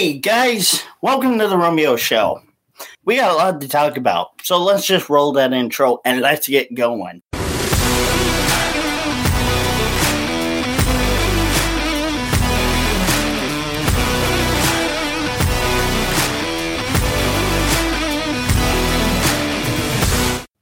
Hey guys, welcome to the Romeo Show. We got a lot to talk about, so let's just roll that intro and let's get going.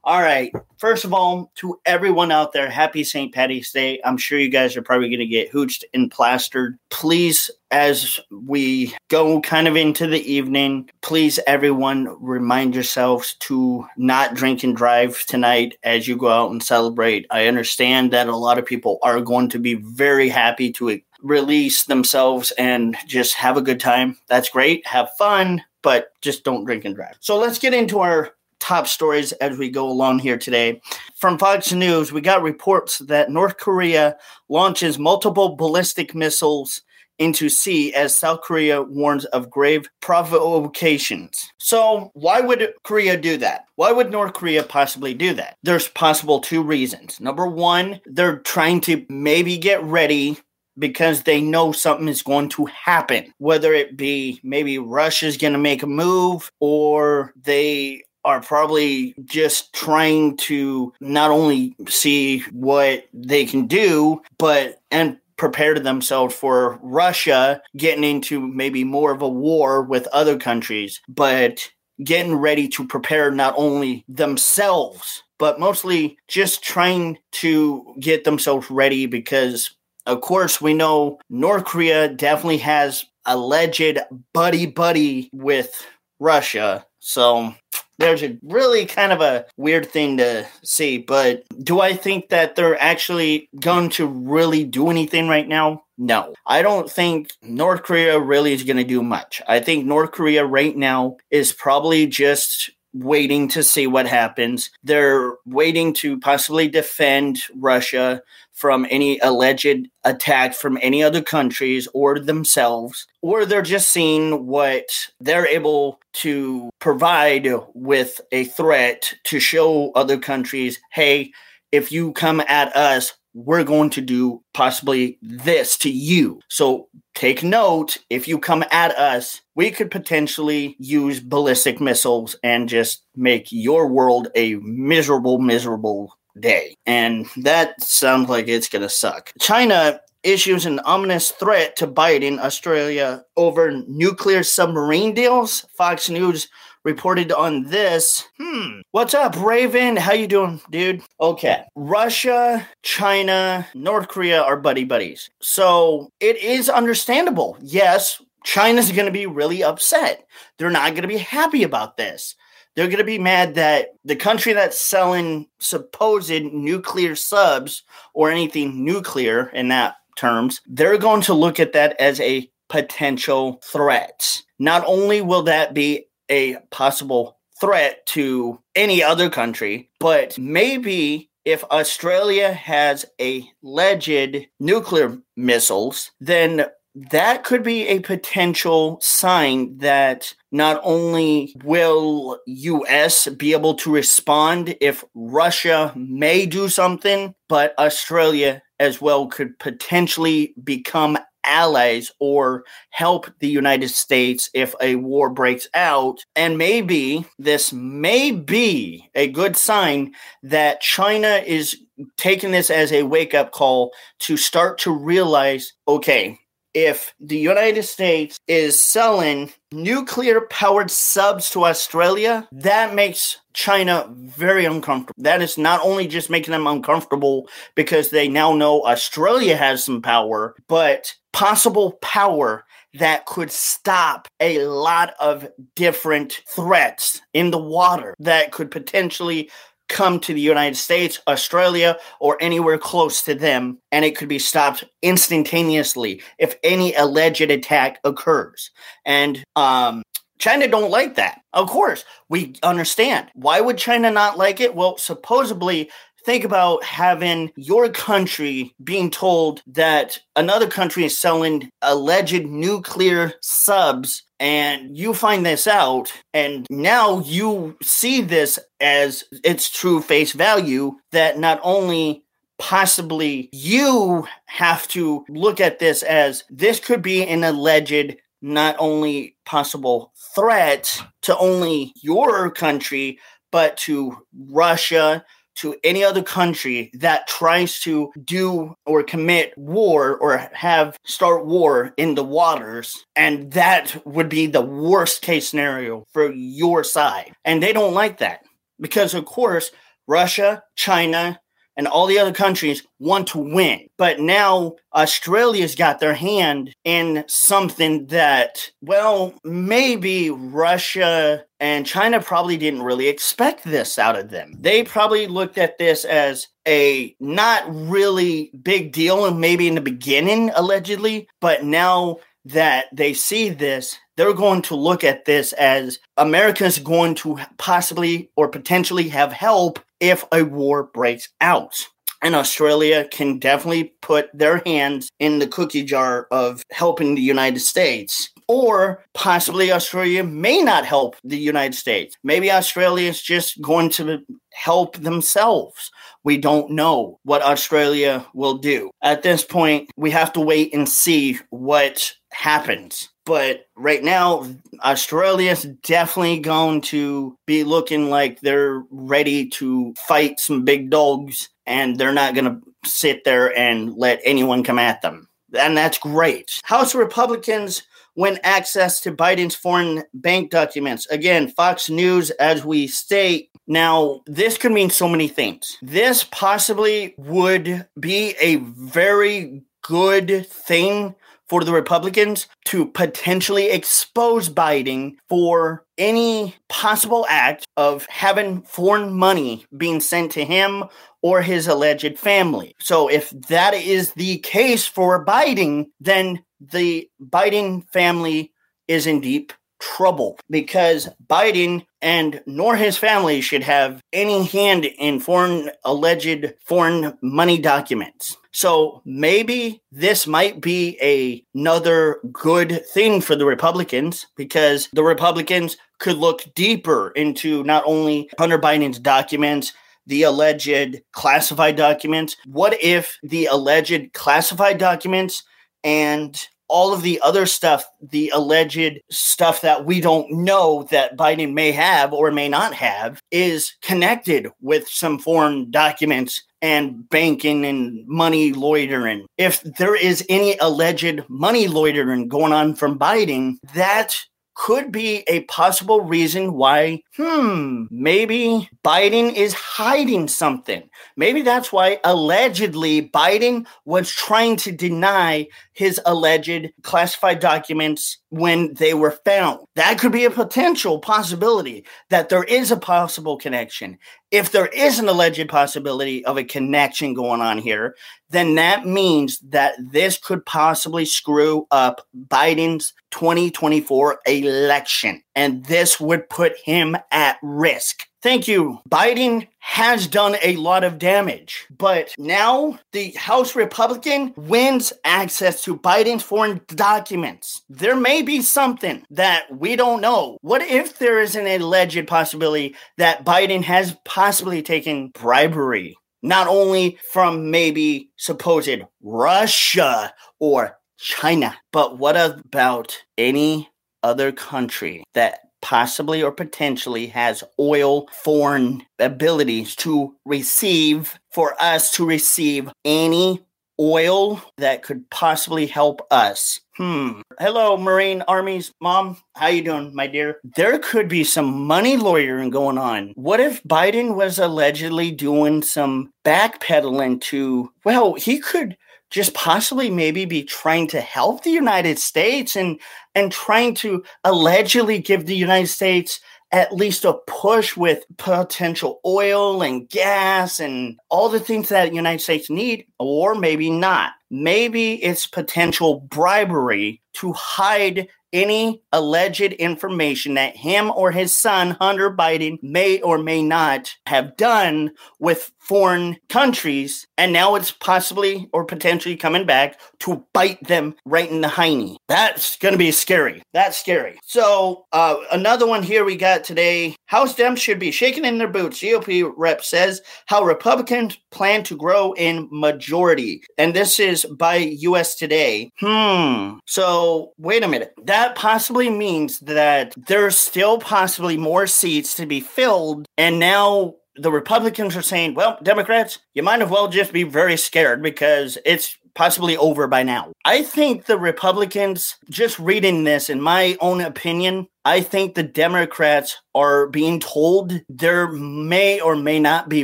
All right. First of all, to everyone out there, happy St. Patty's Day. I'm sure you guys are probably going to get hooched and plastered. Please, as we go kind of into the evening, please, everyone, remind yourselves to not drink and drive tonight as you go out and celebrate. I understand that a lot of people are going to be very happy to release themselves and just have a good time. That's great. Have fun, but just don't drink and drive. So let's get into our top stories as we go along here today. From Fox News, we got reports that North Korea launches multiple ballistic missiles into sea as South Korea warns of grave provocations. So, why would Korea do that? Why would North Korea possibly do that? There's possible two reasons. Number one, they're trying to maybe get ready because they know something is going to happen, whether it be maybe Russia's going to make a move or they are probably just trying to not only see what they can do, but and prepare themselves for Russia getting into maybe more of a war with other countries, but getting ready to prepare not only themselves, but mostly just trying to get themselves ready because, of course, we know North Korea definitely has alleged buddy buddy with Russia. So there's a really kind of a weird thing to see. But do I think that they're actually going to really do anything right now? No, I don't think North Korea really is going to do much. I think North Korea right now is probably just waiting to see what happens. They're waiting to possibly defend Russia from any alleged attack from any other countries or themselves, or they're just seeing what they're able to provide with a threat to show other countries, hey, if you come at us, we're going to do possibly this to you. So take note if you come at us, we could potentially use ballistic missiles and just make your world a miserable, miserable day. And that sounds like it's going to suck. China issues an ominous threat to Biden, Australia, over nuclear submarine deals. Fox News reported on this. Hmm. What's up, Raven? How you doing, dude? Okay. Russia, China, North Korea are buddy buddies. So it is understandable. Yes, China's going to be really upset. They're not going to be happy about this. They're going to be mad that the country that's selling supposed nuclear subs or anything nuclear in that terms, they're going to look at that as a potential threat. Not only will that be a possible threat to any other country, but maybe if Australia has alleged nuclear missiles, then that could be a potential sign that not only will US be able to respond if Russia may do something, but Australia as well could potentially become allies or help the United States if a war breaks out. And maybe this may be a good sign that China is taking this as a wake up call to start to realize okay, if the United States is selling nuclear powered subs to Australia, that makes China very uncomfortable. That is not only just making them uncomfortable because they now know Australia has some power, but possible power that could stop a lot of different threats in the water that could potentially come to the United States, Australia, or anywhere close to them, and it could be stopped instantaneously if any alleged attack occurs. And um, China don't like that. Of course, we understand. Why would China not like it? Well, supposedly think about having your country being told that another country is selling alleged nuclear subs and you find this out and now you see this as its true face value that not only possibly you have to look at this as this could be an alleged not only possible threat to only your country, but to Russia, to any other country that tries to do or commit war or have start war in the waters. And that would be the worst case scenario for your side. And they don't like that because, of course, Russia, China, and all the other countries want to win. But now Australia's got their hand in something that, well, maybe Russia and China probably didn't really expect this out of them. They probably looked at this as a not really big deal, and maybe in the beginning, allegedly, but now that they see this, they're going to look at this as America's going to possibly or potentially have help if a war breaks out. And Australia can definitely put their hands in the cookie jar of helping the United States. Or possibly Australia may not help the United States. Maybe Australia is just going to help themselves. We don't know what Australia will do. At this point, we have to wait and see what happens. But right now, Australia's definitely going to be looking like they're ready to fight some big dogs and they're not going to sit there and let anyone come at them. And that's great. House Republicans win access to Biden's foreign bank documents. Again, Fox News, as we state, now this could mean so many things. This possibly would be a very good thing for the Republicans to potentially expose Biden for any possible act of having foreign money being sent to him or his alleged family. So, if that is the case for Biden, then the Biden family is in deep trouble because Biden and nor his family should have any hand in foreign alleged foreign money documents. So maybe this might be a, another good thing for the Republicans because the Republicans could look deeper into not only Hunter Biden's documents, the alleged classified documents. What if the alleged classified documents and all of the other stuff, the alleged stuff that we don't know that Biden may have or may not have, is connected with some foreign documents and banking and money loitering. If there is any alleged money loitering going on from Biden, that could be a possible reason why, hmm, maybe Biden is hiding something. Maybe that's why allegedly Biden was trying to deny his alleged classified documents when they were found. That could be a potential possibility that there is a possible connection. If there is an alleged possibility of a connection going on here, then that means that this could possibly screw up Biden's 2024 election. And this would put him at risk. Thank you. Biden has done a lot of damage, but now the House Republican wins access to Biden's foreign documents. There may be something that we don't know. What if there is an alleged possibility that Biden has possibly taken bribery? Not only from maybe supposed Russia or China, but what about any other country that possibly or potentially has oil foreign abilities to receive for us to receive any oil that could possibly help us. Hmm. Hello, Marine armies mom. How you doing, my dear? There could be some money lawyering going on. What if Biden was allegedly doing some backpedaling to, well, he could just possibly maybe be trying to help the United States and and trying to allegedly give the United States at least a push with potential oil and gas and all the things that the United States need, or maybe not. Maybe it's potential bribery to hide any alleged information that him or his son, Hunter Biden, may or may not have done with foreign countries. And now it's possibly or potentially coming back to bite them right in the hiney. That's going to be scary. That's scary. So, uh, another one here we got today House Dems should be shaking in their boots. GOP rep says how Republicans plan to grow in majority. And this is by US Today. Hmm. So, So, wait a minute. That possibly means that there's still possibly more seats to be filled. And now the Republicans are saying, well, Democrats, you might as well just be very scared because it's possibly over by now. I think the Republicans, just reading this, in my own opinion, I think the Democrats are being told there may or may not be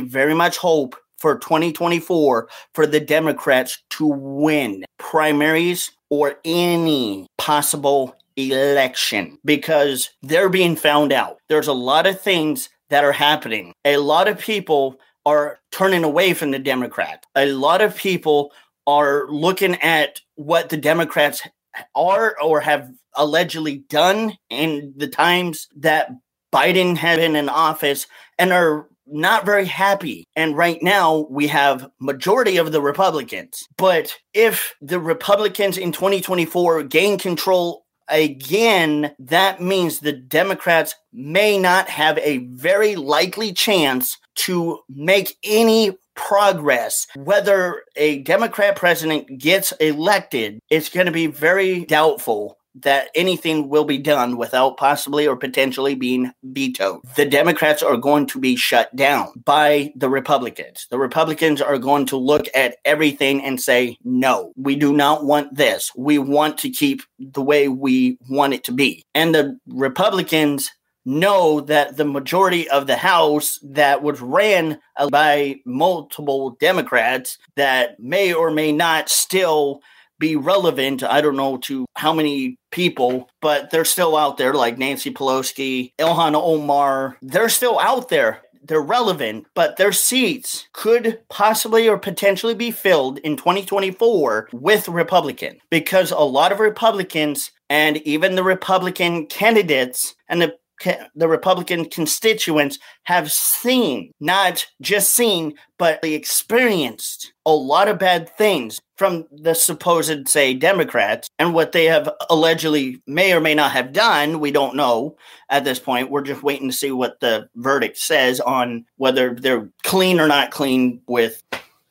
very much hope for 2024 for the Democrats to win primaries or any possible election because they're being found out. There's a lot of things that are happening. A lot of people are turning away from the Democrats. A lot of people are looking at what the Democrats are or have allegedly done in the times that Biden has been in office and are not very happy. And right now we have majority of the Republicans. But if the Republicans in 2024 gain control again, that means the Democrats may not have a very likely chance to make any progress. Whether a Democrat president gets elected, it's going to be very doubtful that anything will be done without possibly or potentially being vetoed. The Democrats are going to be shut down by the Republicans. The Republicans are going to look at everything and say, no, we do not want this. We want to keep the way we want it to be. And the Republicans know that the majority of the House that was ran by multiple Democrats that may or may not still be relevant. I don't know to how many people, but they're still out there, like Nancy Pelosi, Ilhan Omar. They're still out there. They're relevant, but their seats could possibly or potentially be filled in 2024 with Republican because a lot of Republicans and even the Republican candidates and the the Republican constituents have seen, not just seen, but experienced a lot of bad things from the supposed, say, Democrats and what they have allegedly may or may not have done. We don't know at this point. We're just waiting to see what the verdict says on whether they're clean or not clean with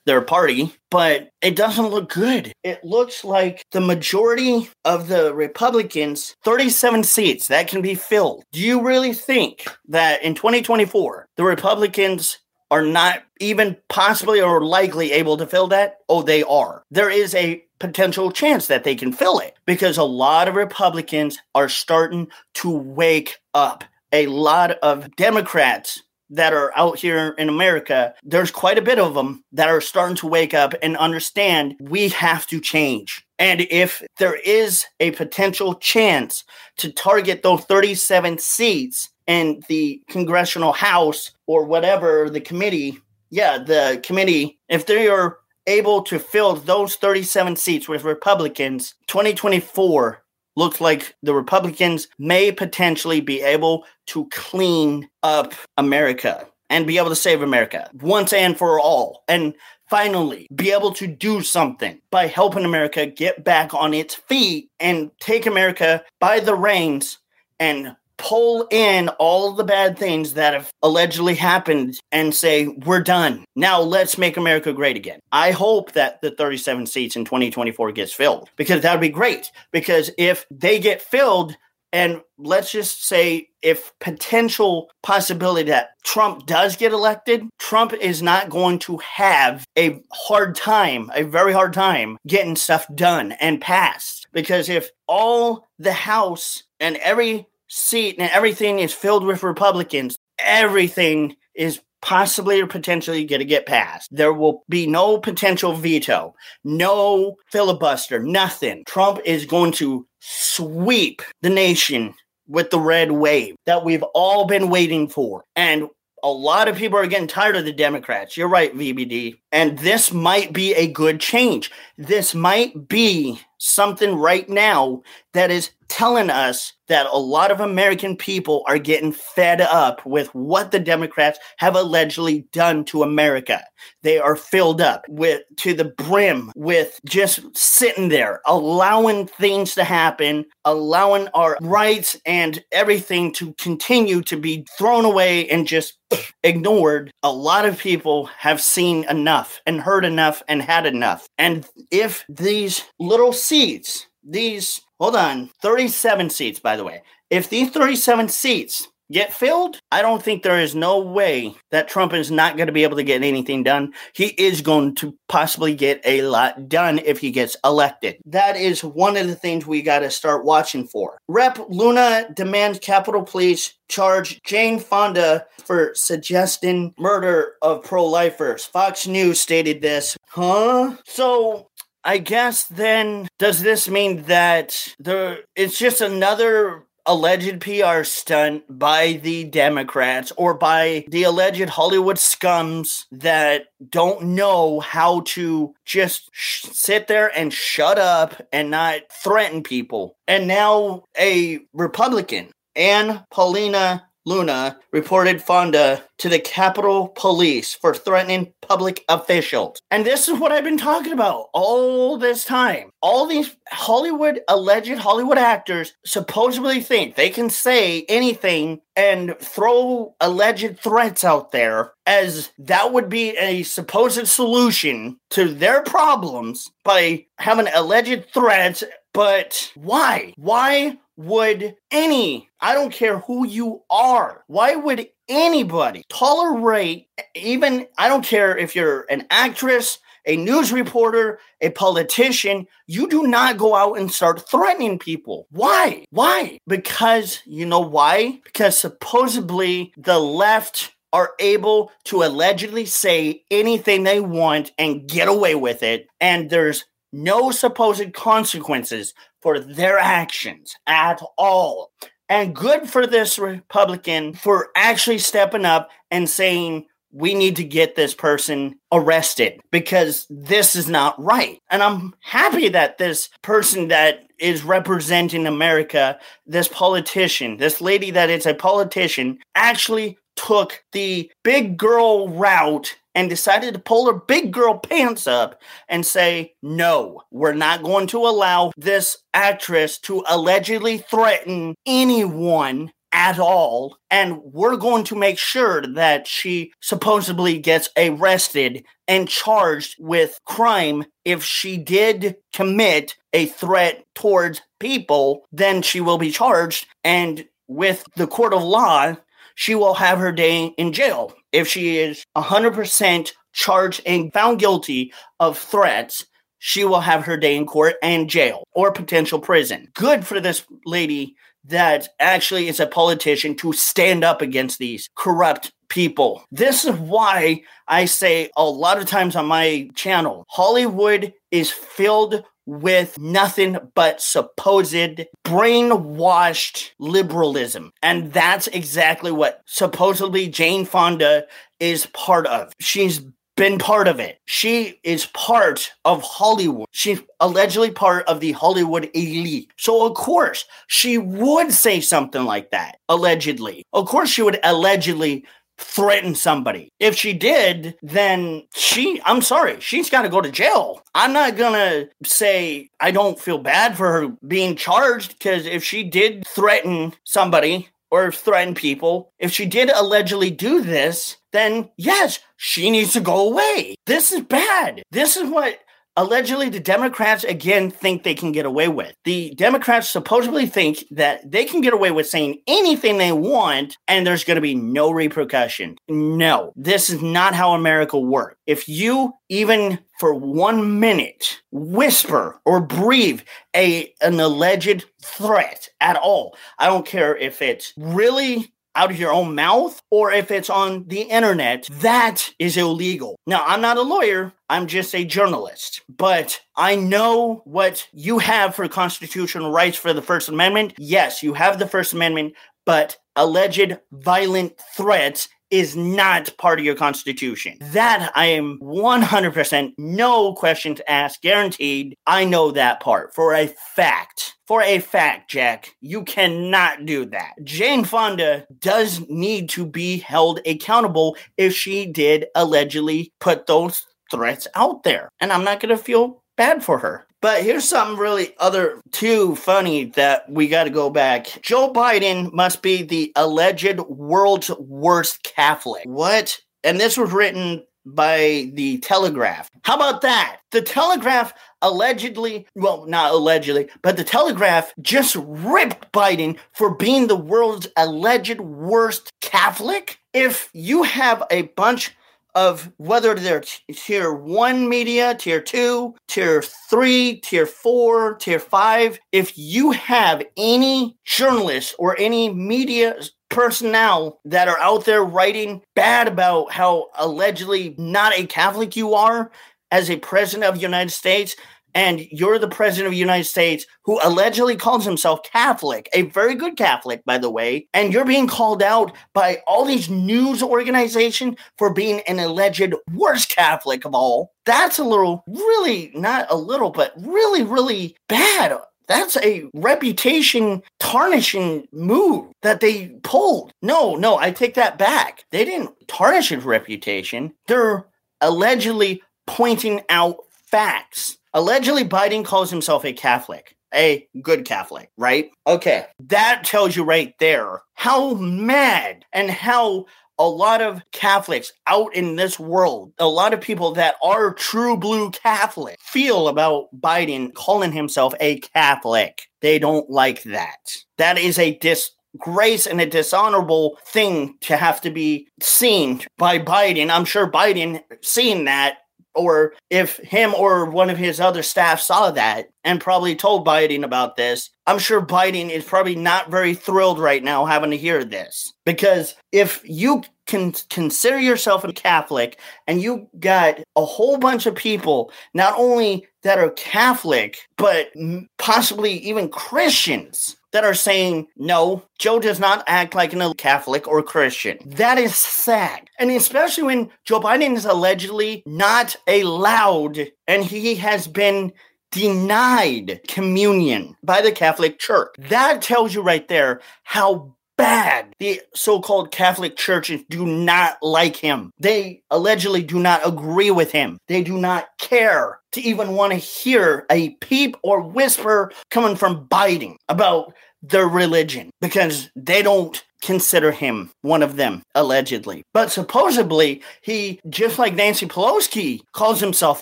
their party, but it doesn't look good. It looks like the majority of the Republicans, 37 seats that can be filled. Do you really think that in 2024, the Republicans are not even possibly or likely able to fill that? Oh, they are. There is a potential chance that they can fill it because a lot of Republicans are starting to wake up. A lot of Democrats that are out here in America, there's quite a bit of them that are starting to wake up and understand we have to change. And if there is a potential chance to target those 37 seats in the congressional house or whatever the committee, yeah, the committee, if they are able to fill those 37 seats with Republicans, 2024 looks like the Republicans may potentially be able to clean up America and be able to save America once and for all. And finally be able to do something by helping America get back on its feet and take America by the reins and pull in all the bad things that have allegedly happened and say, we're done. Now let's make America great again. I hope that the 37 seats in 2024 gets filled because that would be great. Because if they get filled, and let's just say if potential possibility that Trump does get elected, Trump is not going to have a hard time, a very hard time getting stuff done and passed. Because if all the House and every seat and everything is filled with Republicans, everything is possibly or potentially going to get passed. There will be no potential veto, no filibuster, nothing. Trump is going to sweep the nation with the red wave that we've all been waiting for. And a lot of people are getting tired of the Democrats. You're right, VBD. And this might be a good change. This might be something right now that is telling us that a lot of American people are getting fed up with what the Democrats have allegedly done to America. They are filled up with to the brim with just sitting there, allowing things to happen, allowing our rights and everything to continue to be thrown away and just ignored. A lot of people have seen enough and heard enough and had enough. And if these little seats, these, hold on, 37 seats, by the way, if these 37 seats get filled, I don't think there is no way that Trump is not going to be able to get anything done. He is going to possibly get a lot done if he gets elected. That is one of the things we got to start watching for. Rep Luna demands Capitol Police charge Jane Fonda for suggesting murder of pro lifers. Fox News stated this. Huh? So I guess then does this mean that the it's just another alleged PR stunt by the Democrats or by the alleged Hollywood scums that don't know how to just sh- sit there and shut up and not threaten people. And now a Republican, Anna Paulina Luna reported Fonda to the Capitol Police for threatening public officials. And this is what I've been talking about all this time. All these Hollywood, alleged Hollywood actors supposedly think they can say anything and throw alleged threats out there as that would be a supposed solution to their problems by having alleged threats. But why? Why would any, I don't care who you are, why would anybody tolerate, even, I don't care if you're an actress, a news reporter, a politician, you do not go out and start threatening people. Why? Why? Because you know why? Because supposedly the left are able to allegedly say anything they want and get away with it. And there's no supposed consequences for their actions at all. And good for this Republican for actually stepping up and saying, we need to get this person arrested because this is not right. And I'm happy that this person that is representing America, this politician, this lady that is a politician, actually took the big girl route and decided to pull her big girl pants up and say, No, we're not going to allow this actress to allegedly threaten anyone at all. And we're going to make sure that she supposedly gets arrested and charged with crime. If she did commit a threat towards people, then she will be charged. And with the court of law, she will have her day in jail. If she is 100% charged and found guilty of threats, she will have her day in court and jail or potential prison. Good for this lady that actually is a politician to stand up against these corrupt people. This is why I say a lot of times on my channel Hollywood is filled with nothing but supposed brainwashed liberalism. And that's exactly what supposedly Jane Fonda is part of. She's been part of it. She is part of Hollywood. She's allegedly part of the Hollywood elite. So, of course, she would say something like that, allegedly. Of course, she would allegedly threaten somebody. If she did, then she, I'm sorry, she's got to go to jail. I'm not going to say I don't feel bad for her being charged because if she did threaten somebody or threaten people, if she did allegedly do this, then yes, she needs to go away. This is bad. This is what allegedly the Democrats again think they can get away with. The Democrats supposedly think that they can get away with saying anything they want and there's going to be no repercussion. No, this is not how America works. If you even for one minute whisper or breathe a an alleged threat at all, I don't care if it's really out of your own mouth or if it's on the internet, that is illegal. Now, I'm not a lawyer, I'm just a journalist, but I know what you have for constitutional rights for the First Amendment. Yes, you have the First Amendment, but alleged violent threats is not part of your constitution. That I am 100% no questions asked, guaranteed. I know that part for a fact. For a fact, Jack, you cannot do that. Jane Fonda does need to be held accountable if she did allegedly put those threats out there. And I'm not going to feel bad for her. But here's something really other too funny that we got to go back. Joe Biden must be the alleged world's worst Catholic. What? And this was written by the Telegraph. How about that? The Telegraph allegedly, well, not allegedly, but the Telegraph just ripped Biden for being the world's alleged worst Catholic. If you have a bunch of whether they're tier one media, tier two, tier three, tier four, tier five, if you have any journalists or any media personnel that are out there writing bad about how allegedly not a Catholic you are as a president of the United States, and you're the president of the United States who allegedly calls himself Catholic, a very good Catholic, by the way, and you're being called out by all these news organizations for being an alleged worst Catholic of all. That's a little, really, not a little, but really, really bad. That's a reputation tarnishing move that they pulled. No, no, I take that back. They didn't tarnish his reputation. They're allegedly pointing out facts Allegedly, Biden calls himself a Catholic, a good Catholic, right? Okay, that tells you right there how mad and how a lot of Catholics out in this world, a lot of people that are true blue Catholic, feel about Biden calling himself a Catholic. They don't like that. That is a disgrace and a dishonorable thing to have to be seen by Biden. I'm sure Biden seeing that or if him or one of his other staff saw that and probably told Biden about this, I'm sure Biden is probably not very thrilled right now having to hear this. Because if you can consider yourself a Catholic and you got a whole bunch of people, not only that are Catholic, but possibly even Christians that are saying, no, Joe does not act like a Catholic or Christian. That is sad. And especially when Joe Biden is allegedly not allowed and he has been denied communion by the Catholic Church. That tells you right there how bad the so-called Catholic churches do not like him. They allegedly do not agree with him. They do not care to even want to hear a peep or whisper coming from Biden about their religion because they don't consider him one of them, allegedly. But supposedly, he, just like Nancy Pelosi, calls himself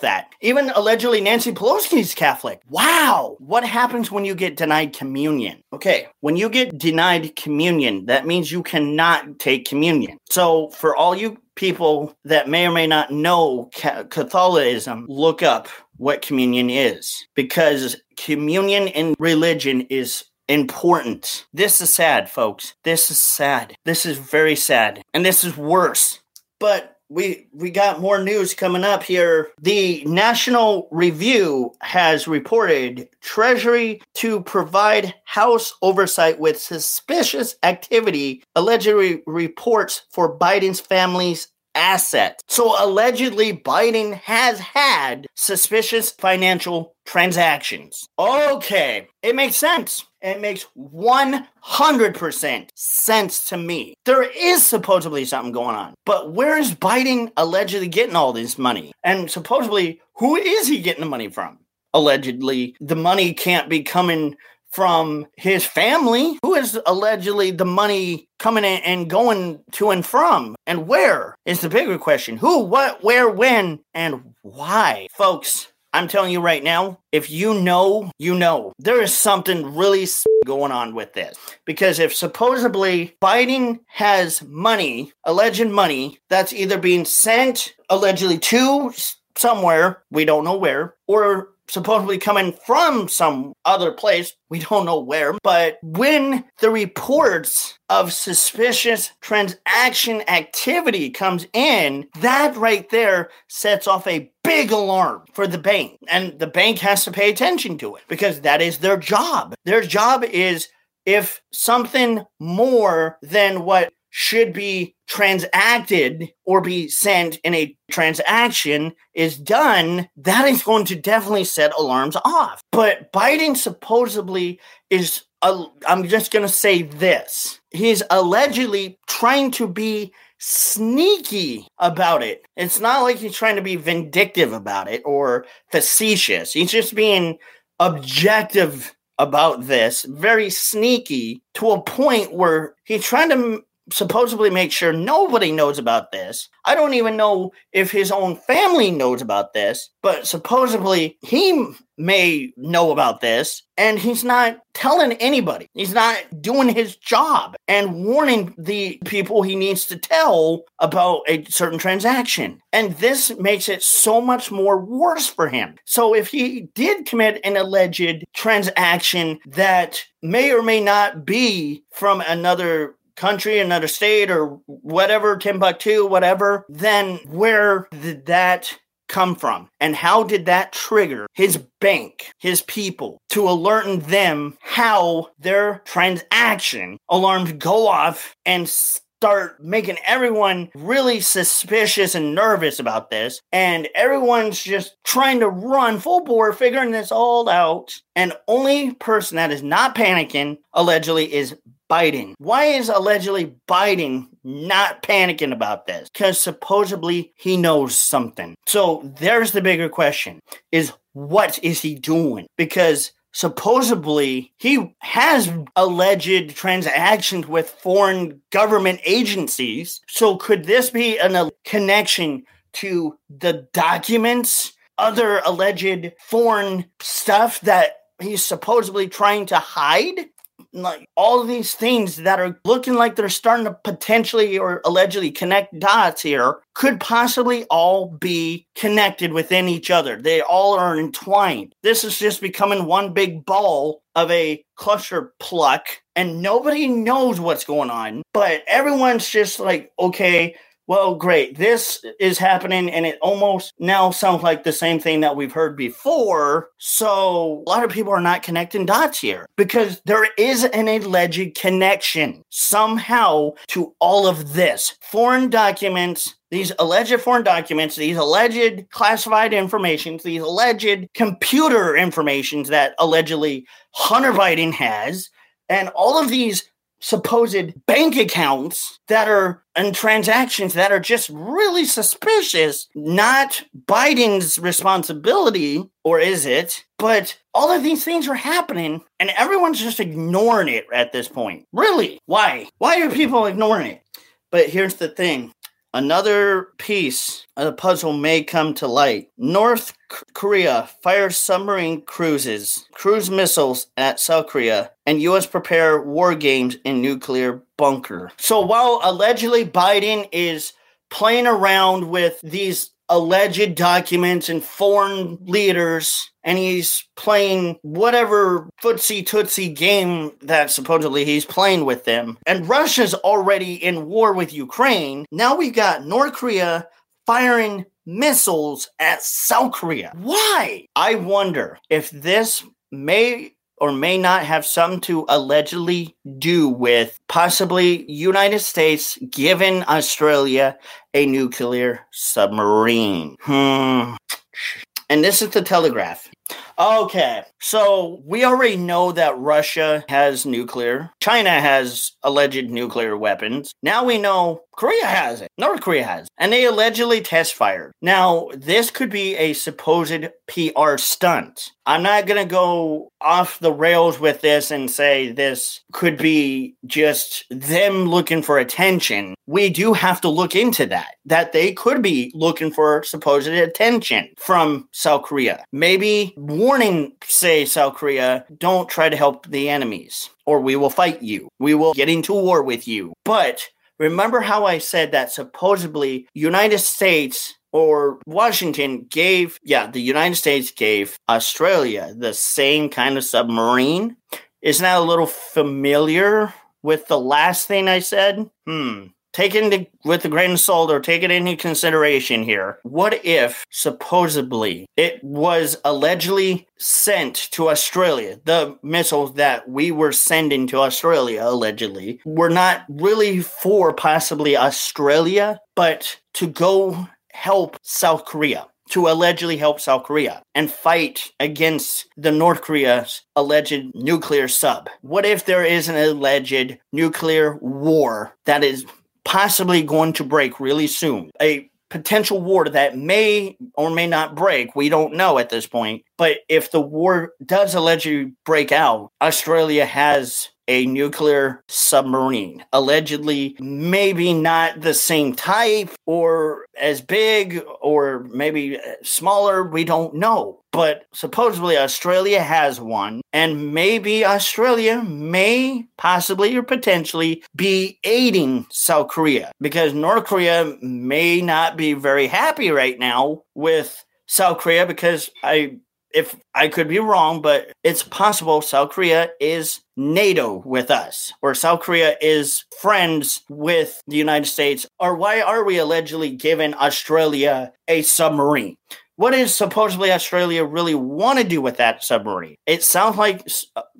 that. Even allegedly, Nancy Pelosi's Catholic. Wow! What happens when you get denied communion? Okay, when you get denied communion, that means you cannot take communion. So, for all you people that may or may not know Catholicism, look up what communion is because communion in religion is important. This is sad, folks. This is sad. This is very sad. And this is worse. But we we got more news coming up here. The National Review has reported Treasury to provide House oversight with suspicious activity allegedly reports for Biden's family's asset. So allegedly, Biden has had suspicious financial transactions. Okay, it makes sense. It makes 100% sense to me. There is supposedly something going on. But where is Biden allegedly getting all this money? And supposedly, who is he getting the money from? Allegedly, the money can't be coming from his family. Who is allegedly the money coming in and going to and from? And where is the bigger question? Who, what, where, when, and why? Folks, I'm telling you right now, if you know, you know. There is something really going on with this. Because if supposedly Biden has money, alleged money, that's either being sent allegedly to somewhere, we don't know where, or supposedly coming from some other place. We don't know where. But when the reports of suspicious transaction activity comes in, that right there sets off a big alarm for the bank. And the bank has to pay attention to it because that is their job. Their job is if something more than what should be transacted or be sent in a transaction is done, that is going to definitely set alarms off. But Biden supposedly is, uh, I'm just going to say this. He's allegedly trying to be sneaky about it. It's not like he's trying to be vindictive about it or facetious. He's just being objective about this, very sneaky to a point where he's trying to supposedly make sure nobody knows about this. I don't even know if his own family knows about this, but supposedly he may know about this and he's not telling anybody. He's not doing his job and warning the people he needs to tell about a certain transaction. And this makes it so much more worse for him. So if he did commit an alleged transaction that may or may not be from another country, another state, or whatever, Timbuktu, whatever, then where did that come from? And how did that trigger his bank, his people, to alert them how their transaction alarms go off and start making everyone really suspicious and nervous about this. And everyone's just trying to run full bore, figuring this all out. And only person that is not panicking, allegedly, is Biden. Why is allegedly Biden not panicking about this? Because supposedly he knows something. So there's the bigger question is what is he doing? Because supposedly he has alleged transactions with foreign government agencies. So could this be a connection to the documents, other alleged foreign stuff that he's supposedly trying to hide? Like all these things that are looking like they're starting to potentially or allegedly connect dots here could possibly all be connected within each other. They all are entwined. This is just becoming one big ball of a cluster pluck and nobody knows what's going on, but everyone's just like, okay, well, great. This is happening, and it almost now sounds like the same thing that we've heard before. So, a lot of people are not connecting dots here because there is an alleged connection somehow to all of this. Foreign documents, these alleged foreign documents, these alleged classified informations, these alleged computer informations that allegedly Hunter Biden has, and all of these supposed bank accounts that are and transactions that are just really suspicious, not Biden's responsibility, or is it? But all of these things are happening and everyone's just ignoring it at this point. Really? Why? Why are people ignoring it? But here's the thing Another piece of the puzzle may come to light. North Korea fires submarine cruises, cruise missiles at South Korea, and U.S. prepare war games in nuclear bunker. So while allegedly Biden is playing around with these alleged documents and foreign leaders and he's playing whatever footsie tootsie game that supposedly he's playing with them. And Russia's already in war with Ukraine. Now we've got North Korea firing missiles at South Korea. Why? I wonder if this may or may not have something to allegedly do with possibly United States giving Australia a nuclear submarine. Hmm. And this is the Telegraph. Okay, so we already know that Russia has nuclear. China has alleged nuclear weapons. Now we know Korea has it. North Korea has. And they allegedly test fired. Now, this could be a supposed PR stunt. I'm not going to go off the rails with this and say this could be just them looking for attention. We do have to look into that, that they could be looking for supposed attention from South Korea. Maybe warning, say, South Korea, don't try to help the enemies or we will fight you. We will get into war with you. But remember how I said that supposedly United States or Washington gave, yeah, the United States gave Australia the same kind of submarine. Isn't that a little familiar with the last thing I said? Hmm take it with a grain of salt or take it into consideration here. What if supposedly it was allegedly sent to Australia? The missiles that we were sending to Australia allegedly were not really for possibly Australia, but to go help South Korea to allegedly help South Korea and fight against the North Korea's alleged nuclear sub. What if there is an alleged nuclear war that is possibly going to break really soon. A potential war that may or may not break. We don't know at this point. But if the war does allegedly break out, Australia has a nuclear submarine. Allegedly, maybe not the same type or as big or maybe smaller. We don't know. But supposedly Australia has one, and maybe Australia may possibly or potentially be aiding South Korea because North Korea may not be very happy right now with South Korea because I if I could be wrong, but it's possible South Korea is NATO with us, or South Korea is friends with the United States, or why are we allegedly giving Australia a submarine? What does supposedly Australia really want to do with that submarine? It sounds like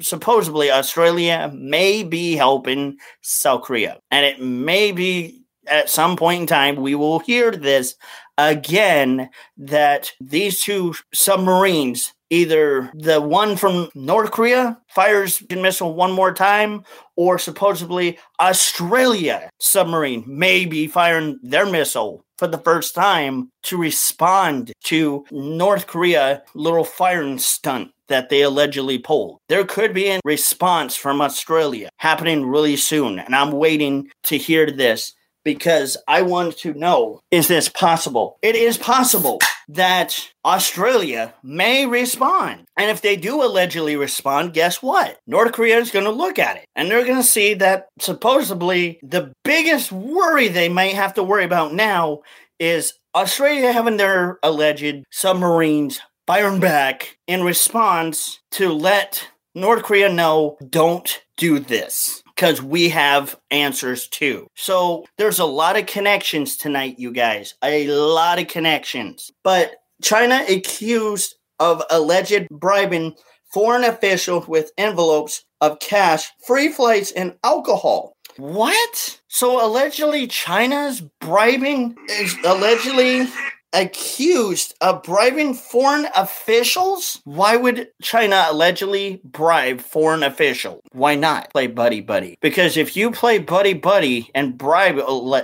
supposedly Australia may be helping South Korea, and it may be at some point in time we will hear this again that these two submarines either the one from North Korea fires a missile one more time, or supposedly Australia submarine may be firing their missile for the first time to respond to North Korea little firing stunt that they allegedly pulled. There could be a response from Australia happening really soon, and I'm waiting to hear this because I want to know is this possible? It is possible that Australia may respond. And if they do allegedly respond, guess what? North Korea is going to look at it and they're going to see that supposedly the biggest worry they might have to worry about now is Australia having their alleged submarines firing back in response to let North Korea know don't do this because we have answers too. So there's a lot of connections tonight, you guys. A lot of connections. But China accused of alleged bribing foreign officials with envelopes of cash, free flights, and alcohol. What? So allegedly China's bribing is allegedly accused of bribing foreign officials? Why would China allegedly bribe foreign officials? Why not play buddy buddy? Because if you play buddy buddy and bribe,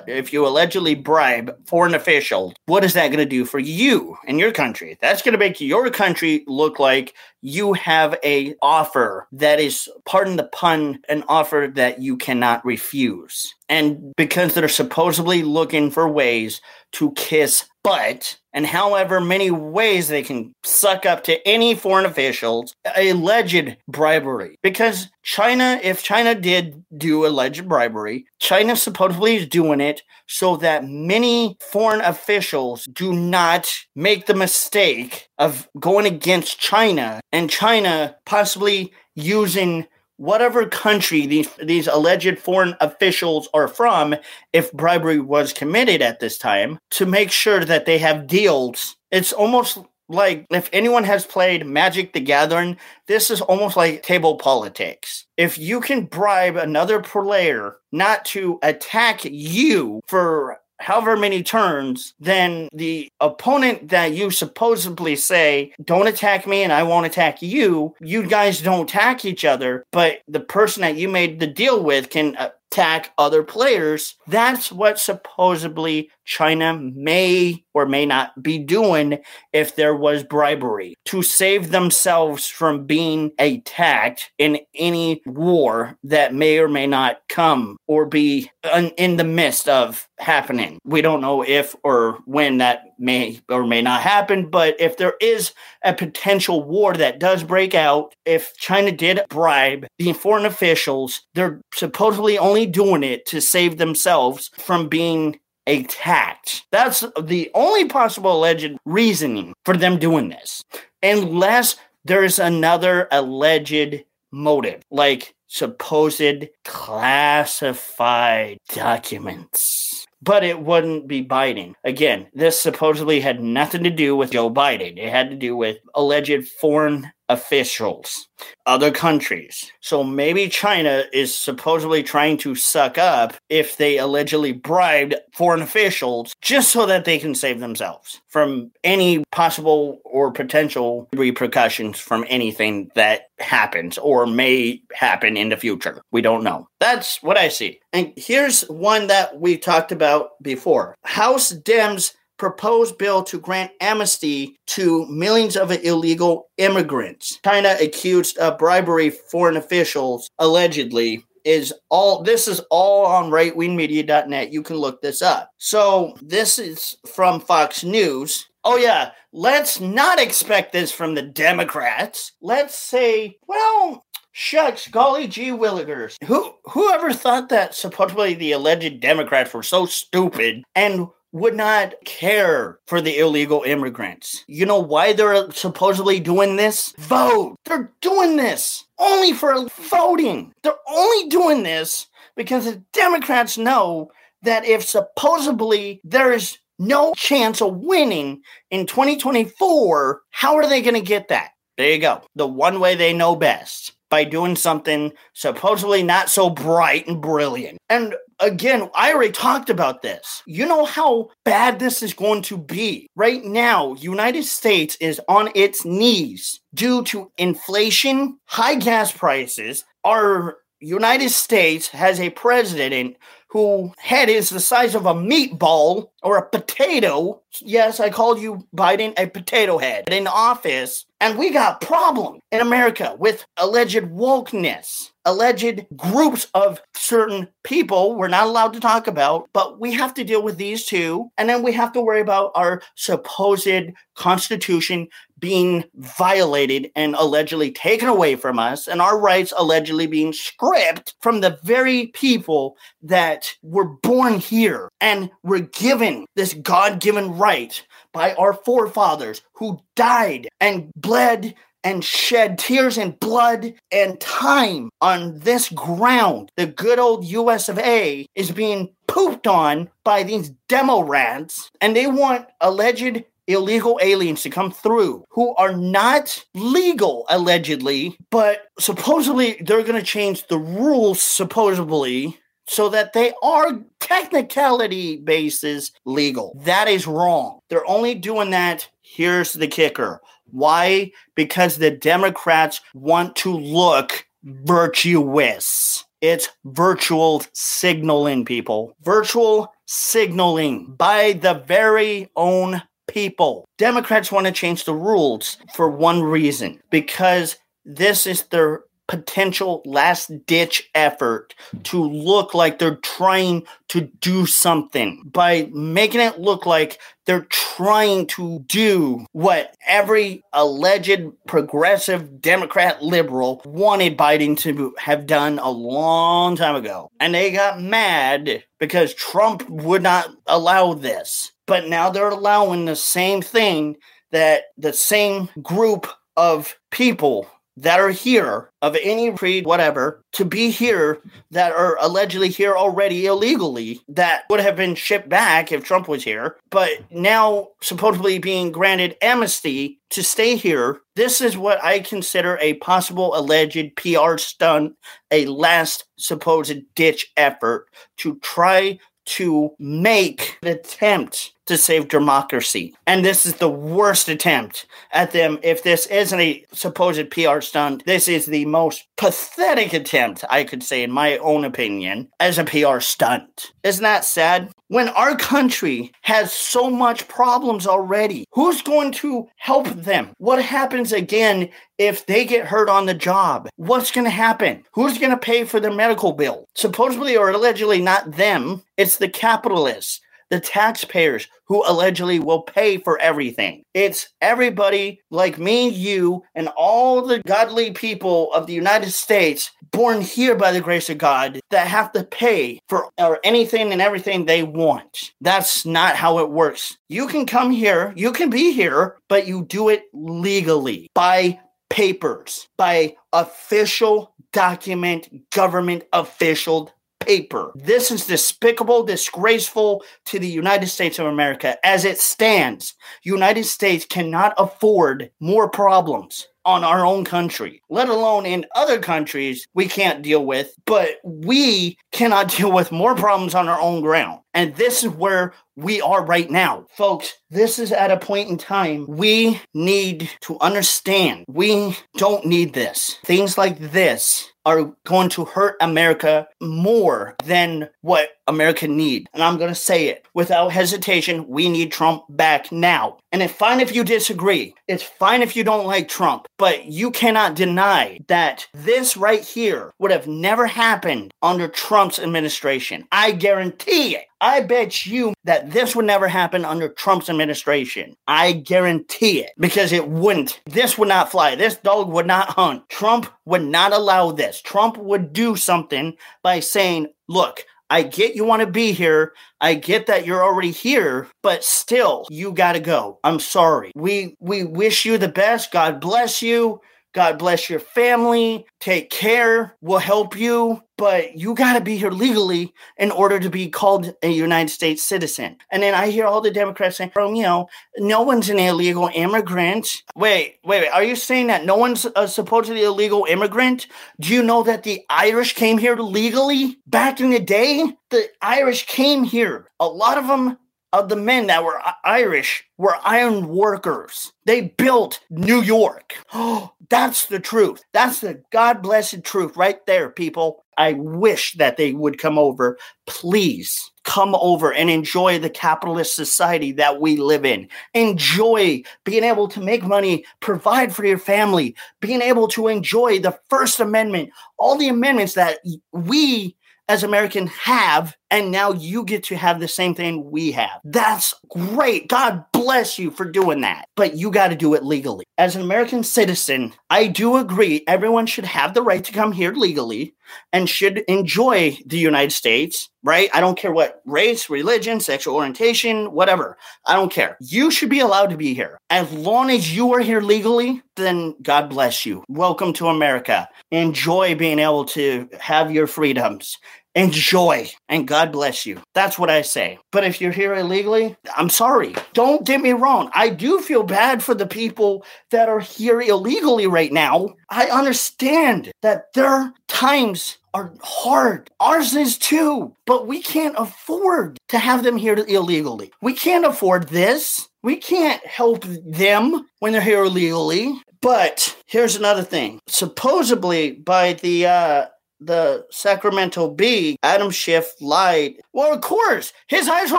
if you allegedly bribe foreign officials, what is that going to do for you and your country? That's going to make your country look like you have a offer that is, pardon the pun, an offer that you cannot refuse. And because they're supposedly looking for ways to kiss butt, and however many ways they can suck up to any foreign officials, alleged bribery. Because China, if China did do alleged bribery, China supposedly is doing it so that many foreign officials do not make the mistake of going against China and China possibly using whatever country these these alleged foreign officials are from if bribery was committed at this time to make sure that they have deals. It's almost like if anyone has played magic the gathering this is almost like table politics. If you can bribe another player not to attack you for however many turns, then the opponent that you supposedly say, don't attack me and I won't attack you, you guys don't attack each other, but the person that you made the deal with can uh, attack other players. That's what supposedly China may or may not be doing if there was bribery to save themselves from being attacked in any war that may or may not come or be in the midst of happening. We don't know if or when that may or may not happen, but if there is a potential war that does break out, if China did bribe the foreign officials, they're supposedly only doing it to save themselves from being attacked. That's the only possible alleged reasoning for them doing this. Unless there's another alleged motive, like supposed classified documents. But it wouldn't be Biden. Again, this supposedly had nothing to do with Joe Biden. It had to do with alleged foreign officials, other countries. So maybe China is supposedly trying to suck up if they allegedly bribed foreign officials just so that they can save themselves from any possible or potential repercussions from anything that happens or may happen in the future. We don't know. That's what I see. And here's one that we talked about before House Dems proposed bill to grant amnesty to millions of illegal immigrants. China accused of bribery foreign officials, allegedly, is all this is all on rightwingmedia.net. You can look this up. So this is from Fox News. Oh yeah, let's not expect this from the Democrats. Let's say, well, shucks, golly gee willigers. Who whoever thought that supposedly the alleged Democrats were so stupid and would not care for the illegal immigrants. You know why they're supposedly doing this? Vote. They're doing this only for voting. They're only doing this because the Democrats know that if supposedly there is no chance of winning in 2024, how are they going to get that? There you go. The one way they know best by doing something supposedly not so bright and brilliant. And again, I already talked about this. You know how bad this is going to be. Right now, United States is on its knees due to inflation, high gas prices. Our United States has a president who head is the size of a meatball or a potato. Yes, I called you Biden a potato head in office. And we got problem in America with alleged wokeness, alleged groups of certain people we're not allowed to talk about, but we have to deal with these two. And then we have to worry about our supposed constitution being violated and allegedly taken away from us, and our rights allegedly being stripped from the very people that were born here and were given this God given right by our forefathers who died and bled and shed tears and blood and time on this ground. The good old US of A is being pooped on by these demo rats, and they want alleged illegal aliens to come through who are not legal, allegedly, but supposedly they're going to change the rules, supposedly, so that they are technicality basis legal. That is wrong. They're only doing that. Here's the kicker. Why? Because the Democrats want to look virtuous. It's virtual signaling, people. Virtual signaling by the very own people. Democrats want to change the rules for one reason because this is their potential last ditch effort to look like they're trying to do something by making it look like they're trying to do what every alleged progressive Democrat liberal wanted Biden to have done a long time ago. And they got mad because Trump would not allow this. But now they're allowing the same thing that the same group of people that are here of any creed, whatever, to be here that are allegedly here already illegally that would have been shipped back if Trump was here, but now supposedly being granted amnesty to stay here. This is what I consider a possible alleged PR stunt, a last supposed ditch effort to try to make an attempt to save democracy. And this is the worst attempt at them. If this isn't a supposed PR stunt, this is the most pathetic attempt, I could say, in my own opinion, as a PR stunt. Isn't that sad? When our country has so much problems already, who's going to help them? What happens again if they get hurt on the job? What's going to happen? Who's going to pay for their medical bill? Supposedly or allegedly not them, it's the capitalists the taxpayers who allegedly will pay for everything. It's everybody like me, you, and all the godly people of the United States born here by the grace of God that have to pay for anything and everything they want. That's not how it works. You can come here, you can be here, but you do it legally by papers, by official document, government official paper. This is despicable, disgraceful to the United States of America. As it stands, United States cannot afford more problems on our own country, let alone in other countries we can't deal with, but we cannot deal with more problems on our own ground. And this is where we are right now. Folks, this is at a point in time we need to understand we don't need this. Things like this are going to hurt America more than what America needs. And I'm going to say it without hesitation. We need Trump back now. And it's fine if you disagree. It's fine if you don't like Trump, but you cannot deny that this right here would have never happened under Trump's administration. I guarantee it. I bet you that this would never happen under Trump's administration. I guarantee it because it wouldn't. This would not fly. This dog would not hunt. Trump would not allow this. Trump would do something by saying, look, I get you want to be here. I get that you're already here, but still, you got to go. I'm sorry. We we wish you the best. God bless you. God bless your family. Take care. We'll help you. But you got to be here legally in order to be called a United States citizen. And then I hear all the Democrats saying, oh, you know, no one's an illegal immigrant. Wait, wait, wait. Are you saying that no one's a supposedly illegal immigrant? Do you know that the Irish came here legally back in the day? The Irish came here. A lot of them of the men that were Irish were iron workers. They built New York. That's the truth. That's the God blessed truth right there, people. I wish that they would come over. Please come over and enjoy the capitalist society that we live in. Enjoy being able to make money, provide for your family, being able to enjoy the First Amendment, all the amendments that we as Americans have, and now you get to have the same thing we have. That's great. God bless you for doing that. But you got to do it legally. As an American citizen, I do agree everyone should have the right to come here legally and should enjoy the United States, right? I don't care what race, religion, sexual orientation, whatever. I don't care. You should be allowed to be here. As long as you are here legally, then God bless you. Welcome to America. Enjoy being able to have your freedoms enjoy and God bless you. That's what I say. But if you're here illegally, I'm sorry. Don't get me wrong. I do feel bad for the people that are here illegally right now. I understand that their times are hard. Ours is too. But we can't afford to have them here illegally. We can't afford this. We can't help them when they're here illegally. But here's another thing. Supposedly, by the uh, the Sacramento Bee, Adam Schiff lied. Well, of course, his eyes were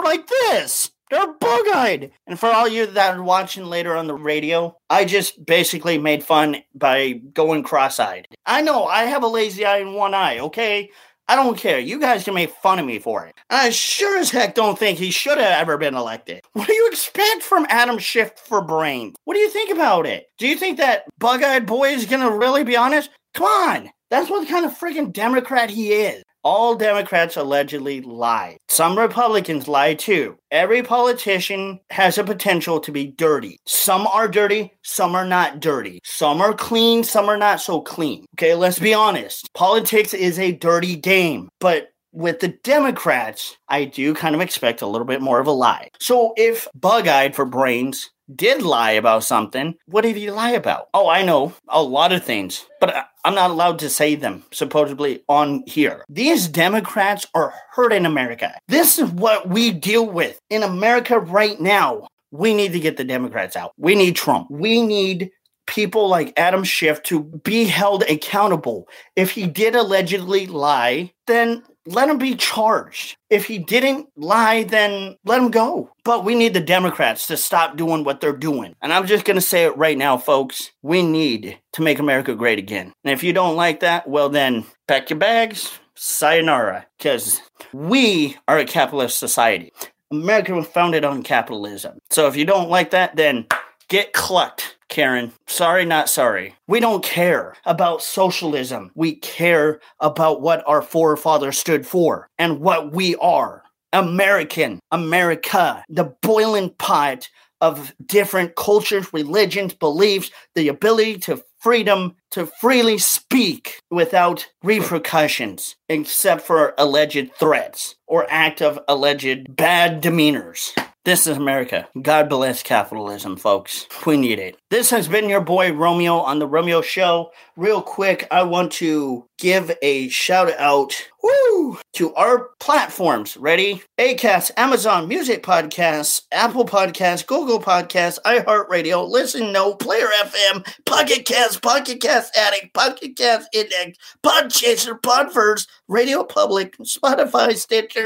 like this. They're bug eyed. And for all you that are watching later on the radio, I just basically made fun by going cross eyed. I know I have a lazy eye in one eye, okay? I don't care. You guys can make fun of me for it. I sure as heck don't think he should have ever been elected. What do you expect from Adam Schiff for brains? What do you think about it? Do you think that bug eyed boy is going to really be honest? Come on. That's what kind of freaking Democrat he is. All Democrats allegedly lie. Some Republicans lie too. Every politician has a potential to be dirty. Some are dirty, some are not dirty. Some are clean, some are not so clean. Okay, let's be honest. Politics is a dirty game, but with the Democrats, I do kind of expect a little bit more of a lie. So if bug eyed for brains did lie about something, what did he lie about? Oh, I know a lot of things, but I'm not allowed to say them supposedly on here. These Democrats are hurting America. This is what we deal with in America right now. We need to get the Democrats out. We need Trump. We need people like Adam Schiff to be held accountable. If he did allegedly lie, then let him be charged. If he didn't lie, then let him go. But we need the Democrats to stop doing what they're doing. And I'm just going to say it right now, folks. We need to make America great again. And if you don't like that, well, then pack your bags, sayonara, because we are a capitalist society. America was founded on capitalism. So if you don't like that, then get clucked. Karen. Sorry, not sorry. We don't care about socialism. We care about what our forefathers stood for and what we are. American, America, the boiling pot of different cultures, religions, beliefs, the ability to freedom to freely speak without repercussions, except for alleged threats or act of alleged bad demeanors. This is America. God bless capitalism, folks. We need it. This has been your boy Romeo on the Romeo Show. Real quick, I want to give a shout out woo, to our platforms. Ready? Acast, Amazon Music Podcasts, Apple Podcasts, Google Podcasts, iHeartRadio, Listen No, Player FM, Pocket Cast, Podcast Addict, Podcast Index, Podchaser, Podverse, Radio Public, Spotify, Stitcher,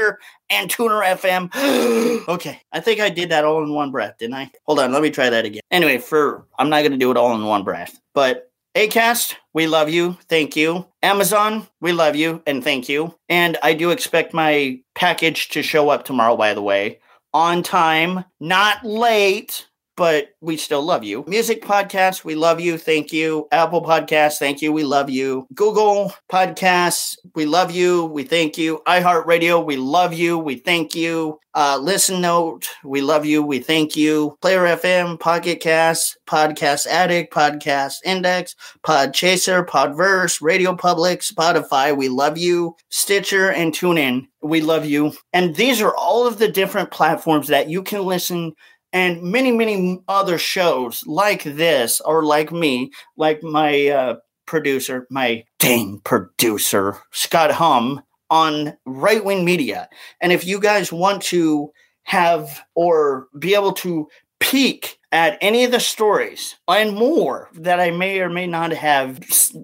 and Tuner FM. okay, I think I did that all in one breath, didn't I? Hold on, let me try that again. Anyway, for I'm not going to do it all in one breath, but Acast, we love you. Thank you. Amazon, we love you and thank you. And I do expect my package to show up tomorrow, by the way, on time, not late but we still love you. Music podcast, we love you. Thank you. Apple Podcasts, thank you. We love you. Google Podcasts, we love you. We thank you. iHeartRadio, we love you. We thank you. Uh, Listen Note, we love you. We thank you. Player FM, Pocket Cast, Podcast Addict, Podcast Index, Podchaser, Podverse, Radio Public, Spotify, we love you. Stitcher and TuneIn, we love you. And these are all of the different platforms that you can listen and many, many other shows like this, or like me, like my uh, producer, my dang producer, Scott Hum, on Right Wing Media. And if you guys want to have or be able to peek at any of the stories and more that I may or may not have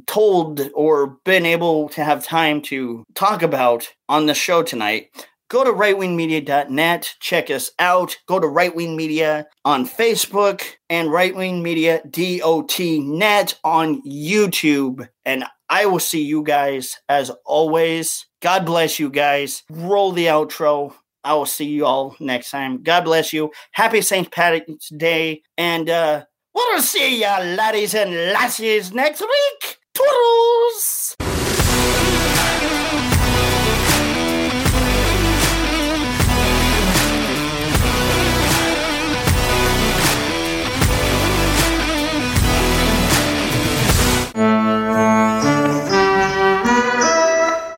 told or been able to have time to talk about on the show tonight, Go to rightwingmedia.net, check us out. Go to Right Wing Media on Facebook and Right Media DOT net on YouTube. And I will see you guys as always. God bless you guys. Roll the outro. I will see you all next time. God bless you. Happy St. Patrick's Day. And uh, we'll see ya, laddies and lassies, next week. Toodles!